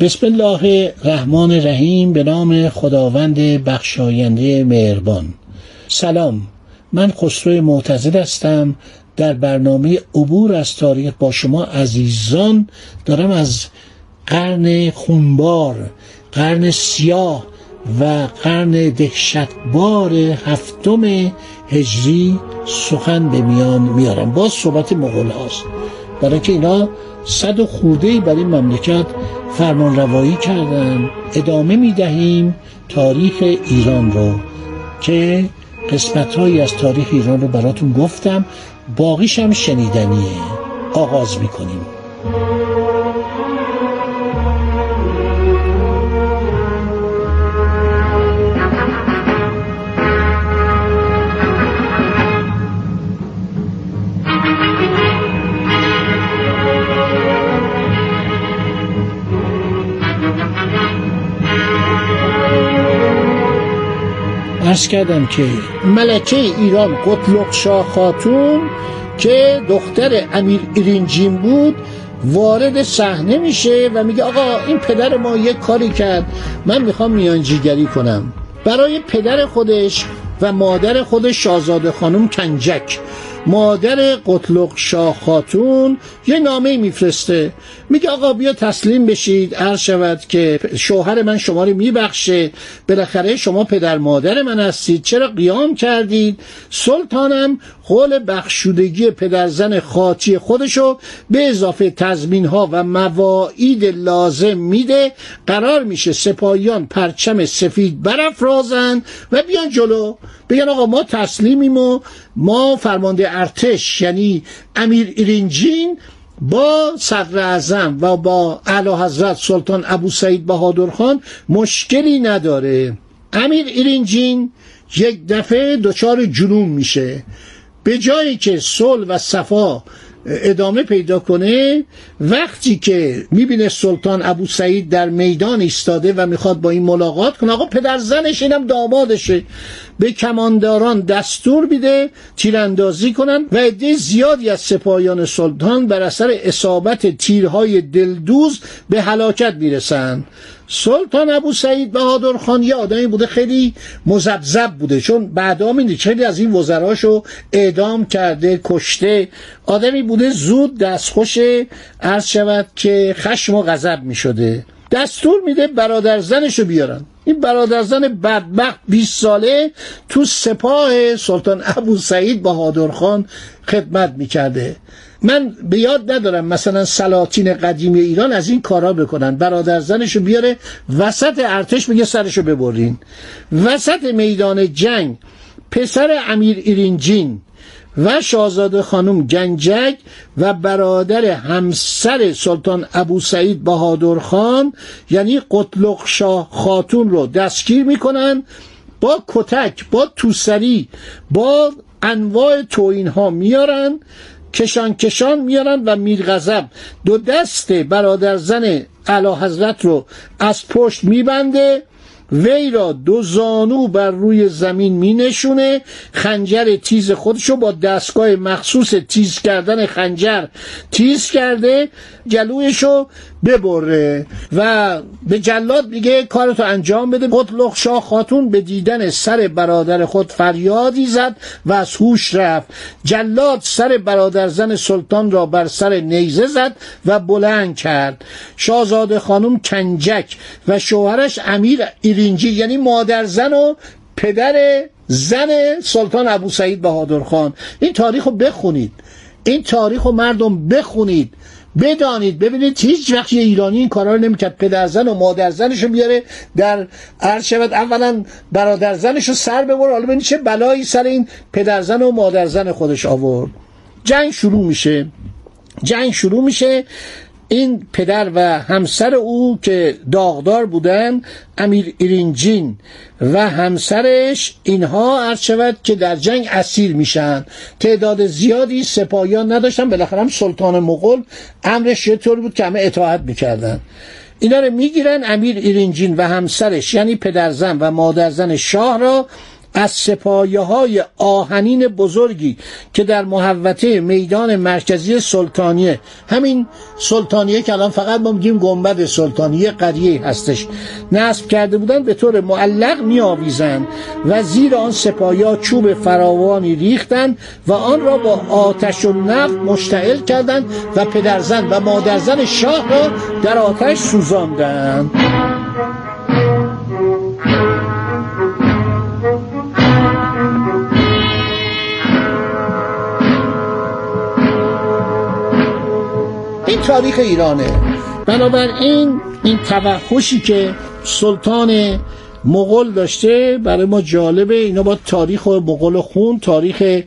بسم الله الرحمن الرحیم به نام خداوند بخشاینده مهربان. سلام من خسرو معتزد هستم. در برنامه عبور از تاریخ با شما عزیزان دارم از قرن خونبار قرن سیاه و قرن دهشتبار هفتم هجری سخن به میان میارم. باز صحبت مغول هاست. برای که اینا صد و خورده بر این مملکت فرمان روایی کردن. ادامه می دهیم تاریخ ایران رو که قسمت از تاریخ ایران رو براتون گفتم. باقیش هم شنیدنیه. آغاز می کنیم. ارز کردم که ملکه ایران قطلق شاه خاتون که دختر امیر ایرینجین بود وارد صحنه میشه و میگه آقا این پدر ما یک کاری کرد من می‌خوام میانجیگری کنم. برای پدر خودش و مادر خودش شاهزاده خانم کنجک. مادر قطلق شاه خاتون یه نامه میفرسته. میگه آقا بیا تسلیم بشید عرض شود که شوهر من شما رو میبخشه بالاخره شما پدر مادر من هستید. چرا قیام کردید؟ سلطانم قول بخشودگی پدرزن خاطی خودشو به اضافه تضمین ها و مواعید لازم میده. قرار میشه سپاهیان پرچم سفید برافرازن و بیان جلو. بگن آقا ما تسلیمیم و ما فرمانده ارتش یعنی امیر ایرینجین با صدر اعظم و با اعلی حضرت سلطان ابو سعید بهادر خان مشکلی نداره. امیر ایرینجین یک دفعه دچار جنون میشه. به جایی که صلح و صفا ادامه پیدا کنه وقتی که می‌بینه سلطان ابو سعید در میدان ایستاده و می‌خواد با این ملاقات کنه آقا پدر زنش اینم دامادشه. به کمانداران دستور میده تیراندازی کنن و عده زیادی از سپاهیان سلطان بر اثر اصابت تیرهای دلدوز به هلاکت می‌رسن. سلطان ابو سعید بهادر خان یه آدمی بوده خیلی مزبزب بوده چون بعدا می‌دید خیلی از این وزراشو اعدام کرده کشته. آدمی بوده زود دستخوش عرض شود که خشم و غضب می‌شده. دستور میده برادر زنشو بیارن. این برادر زن بدبخت 20 ساله تو سپاه سلطان ابو سعید بهادر خان خدمت می‌کرده. من به یاد ندارم مثلا سلاطین قدیمی ایران از این کارا بکنن. برادر زنشو بیاره وسط ارتش میگه سرشو ببرین. وسط میدان جنگ پسر امیر ایرینجین و شاهزاده خانم گنجک و برادر همسر سلطان ابو سعید بهادر خان یعنی قطلق شاه خاتون رو دستگیر می‌کنن با کتک با توسری با انواع توین ها میارن کشان کشان میارن و میرغضب. دو دست برادر زن علا حضرت رو از پشت میبنده وی را دو زانو بر روی زمین می نشونه خنجر تیز خودشو با دستگاه مخصوص تیز کردن خنجر تیز کرده جلویشو ببره و به جلاد میگه کارتو انجام بده. قطلق شاه خاتون به دیدن سر برادر خود فریادی زد و از هوش رفت. جلاد سر برادر زن سلطان را بر سر نیزه زد و بلند کرد. شاهزاده خانم کنجک و شوهرش امیر ایرینجی یعنی مادر زن و پدر زن سلطان ابو سعید بهادر خان. این تاریخ رو بخونید. این تاریخ رو مردم بخونید. بدانید. ببینید هیچ وقت یه ایرانی این کارا رو نمی‌کرد. پدرزن و مادرزنش رو بیاره در عرض شود. اولا برادرزنش رو سر ببره حالا ببینید چه بلایی سر این پدرزن و مادرزن خودش آورد. جنگ شروع میشه. جنگ شروع میشه. این پدر و همسر او که داغدار بودن امیر ایرینجین و همسرش اینها عرض شود که در جنگ اسیر میشن. تعداد زیادی سپاهیان نداشتن. بالاخره هم سلطان مغول امرش یه طور بود که همه اطاعت می‌کردن. اینا رو می‌گیرن امیر ایرینجین و همسرش یعنی پدرزن و مادرزن شاه را از سپایه های آهنین بزرگی که در محوطه میدان مرکزی سلطانیه همین سلطانیه که الان فقط ما میگیم گنبد سلطانیه قریه هستش نصب کرده بودن به طور معلق می آویزند و زیر آن سپاهیا چوب فراوانی ریختند و آن را با آتش و نفت مشتعل کردند و پدرزن و مادرزن شاه را در آتش سوزاندند این تاریخ ایرانه. بنابراین این توحشی که سلطان مغول داشته برای ما جالبه. اینا با تاریخ مغول خون تاریخ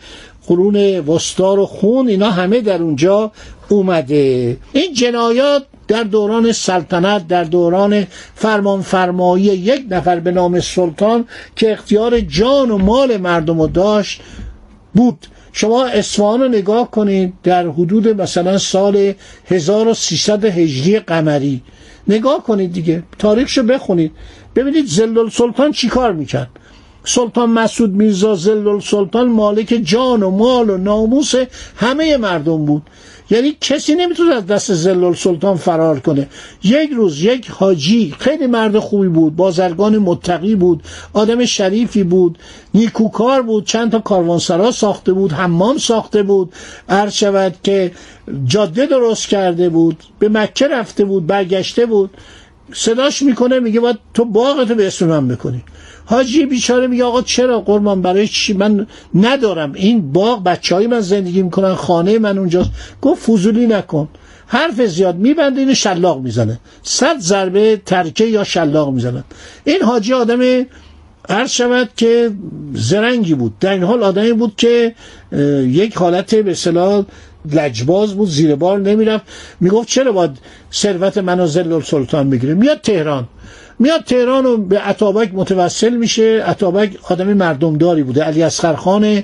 قرون وسطا و خون اینا همه در اونجا اومده. این جنایات در دوران سلطنت در دوران فرمان فرمایی یک نفر به نام سلطان که اختیار جان و مال مردم رو داشت بود. شما اصفهان رو نگاه کنید در حدود مثلا سال 1300 هجری قمری. نگاه کنید دیگه تاریخشو بخونید. ببینید زلل سلطان چیکار می‌کرد؟ سلطان مسعود میرزا زلل سلطان مالک جان و مال و ناموس همه مردم بود. یعنی کسی نمی‌تونه از دست زلال سلطان فرار کنه. یک روز یک حاجی خیلی مرد خوبی بود بازرگان متقی بود آدم شریفی بود نیکوکار بود چند تا کاروانسرا ساخته بود حمام ساخته بود. عرض شود که جاده درست کرده بود به مکه رفته بود برگشته بود. صداش می‌کنه میگه باید تو باغتو به اسم من بکنی. حاجی بیچاره میگه آقا چرا قربان؟ برای چی؟ من ندارم. این باغ بچه های من زندگی می‌کنن خانه من اونجاست. گفت فضولی نکن. حرف زیاد میبنده اینو شلاق می‌زنه. صد ضربه ترکه یا شلاق می‌زنه. این حاجی آدم عرض شود که زرنگی بود. در این حال آدمی بود که یک حالت به صلاح لجباز بود زیر بار نمی‌رفت. می‌گفت چرا باید ثروت منو زل سلطان بگیره میاد تهران. میاد تهران و به عطابک متوسل میشه. عطابک آدم مردمداری بوده. علی اصغر خان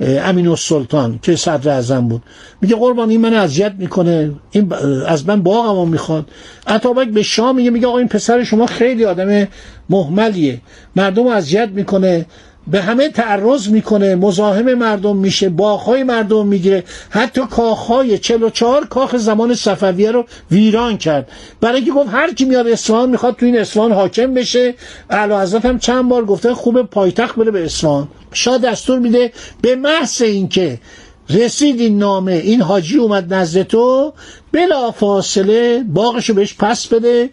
امین السلطان که صدر اعظم بود. میگه قربان این من اذیت می‌کنه. این از من باغمو می‌خواد. عطابک به شام میگه میگه آقا این پسر شما خیلی آدم محملیه. مردم اذیت می‌کنه. به همه تعرض می‌کنه مزاحم مردم میشه باغهای مردم می‌گیره. حتی کاخهای 44 کاخ زمان صفویه رو ویران کرد. برای اینکه گفت هر کی میاد اصفهان می‌خواد تو این اصفهان حاکم بشه. اعلی حضرت هم چند بار گفته خوب پایتخت بره به اصفهان. شاه دستور میده به محض اینکه رسید این نامه این حاجی اومد نزد تو بلا فاصله باغشو بهش پس بده.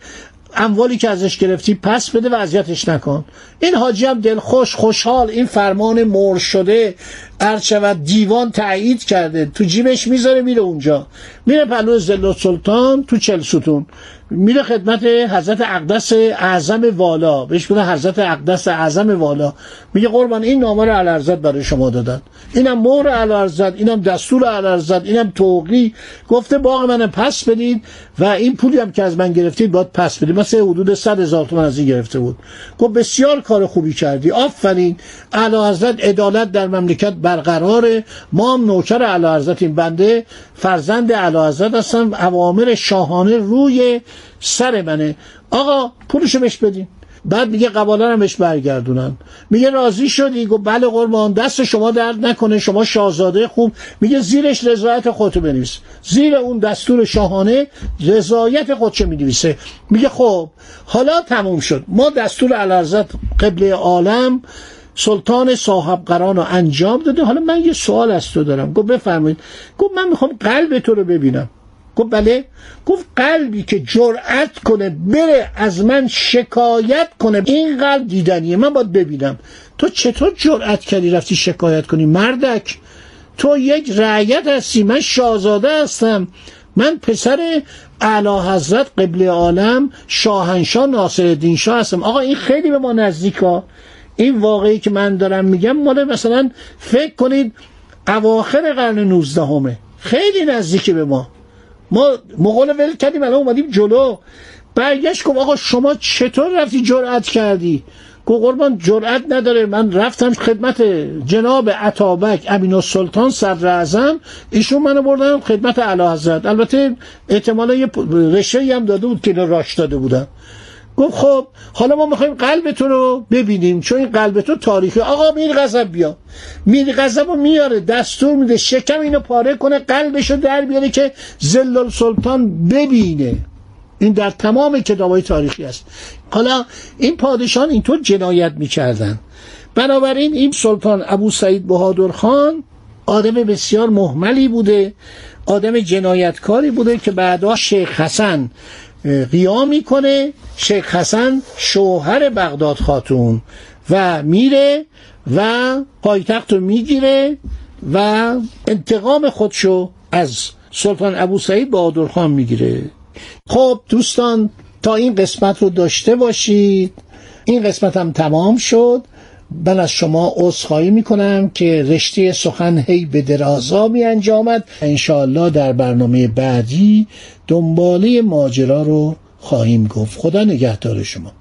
اموالی که ازش گرفتی پس بده و اذیتش نکن. این حاجی هم دلخوش خوشحال. این فرمان مر شده عرض شود دیوان تایید کرده تو جیبش می‌ذاره میره اونجا. میره پلو زل سلطان تو چل ستون. میره خدمت حضرت اقدس اعظم والا. بهش میگه حضرت اقدس اعظم والا. میگه قربان این نامه رو علارزت برای شما دادن. اینم مهر علارزت اینم دستور علارزت اینم توقی. گفته باغ من پس بدید و این پولی هم که از من گرفتید باید پس بدید. مثلا حدود 100 هزار تومان از این گرفته بود. گفت بسیار کار خوبی کردی. آفرین. اعلی حضرت عدالت در مملکت برقراره. ما هم نوکر این بنده فرزند حضرت هستم. اوامر شاهانه روی سر منه. آقا پولشو بهش بدین. بعد میگه قباله رو بهش برگردونن. میگه راضی شدی؟ گفت بله قربان. دست شما درد نکنه. شما شاهزاده خوب. میگه زیرش رضایت خودتو بنویس. زیر اون دستور شاهانه رضایت خودشو می‌نویسه. میگه خب حالا تموم شد. ما دستور علارزت قبله عالم سلطان صاحب قران رو انجام داده. حالا من یه سوال از تو دارم. گفت بفرمایید. گفت من می‌خوام قلب تو رو ببینم. گفت بله. گفت قلبی که جرأت کنه بره از من شکایت کنه. این قلب دیدنیه. من باید ببینم. تو چطور جرأت کردی رفتی شکایت کنی؟ مردک. تو یک رعیت هستی. من شاهزاده هستم. من پسر اعلی حضرت قبل عالم شاهنشاه ناصر الدین شاه هستم. آقا این خیلی به ما نزدیک ها این واقعی که من دارم میگم مال مثلا فکر کنید اواخر قرن 19 همه خیلی نزدیک به ما. ما مغول ول کردیم الان اومدیم جلو. برگشت گفت آقا شما چطور رفتی جرأت کردی؟ گفت قربان جرأت نداره. من رفتم خدمت جناب عطابک امین السلطان صدر اعظم ایشون منو بردن خدمت اعلی حضرت البته احتمالا یه رشته هم داده بود که راش داده بودن. گفت خب حالا ما می‌خوایم قلب تو رو ببینیم چون این قلب تو تاریخی آقا میر غضب بیا. میر غضب رو میاره دستور میده شکم اینو پاره کنه قلبش رو در بیاره که زلال سلطان ببینه. این در تمام کتابای تاریخی است. حالا این پادشان اینطور جنایت می‌کردن. بنابراین این سلطان ابو سعید بهادر خان آدم بسیار محملی بوده آدم جنایتکاری بوده که بعدا شیخ حسن قیام می‌کنه شیخ حسن شوهر بغداد خاتون و میره و پایتخت رو می‌گیره و انتقام خودشو از سلطان ابو سعید بهادر خان می‌گیره. خب دوستان تا این قسمت رو داشته باشید. این قسمت هم تمام شد. من از شما عذرخواهی می‌کنم که رشته سخن هی به درازا می انجامد. انشاءالله در برنامه بعدی دنباله ماجرا رو خواهیم گفت. خدا نگهدار شما.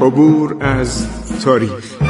عبور از تاریخ.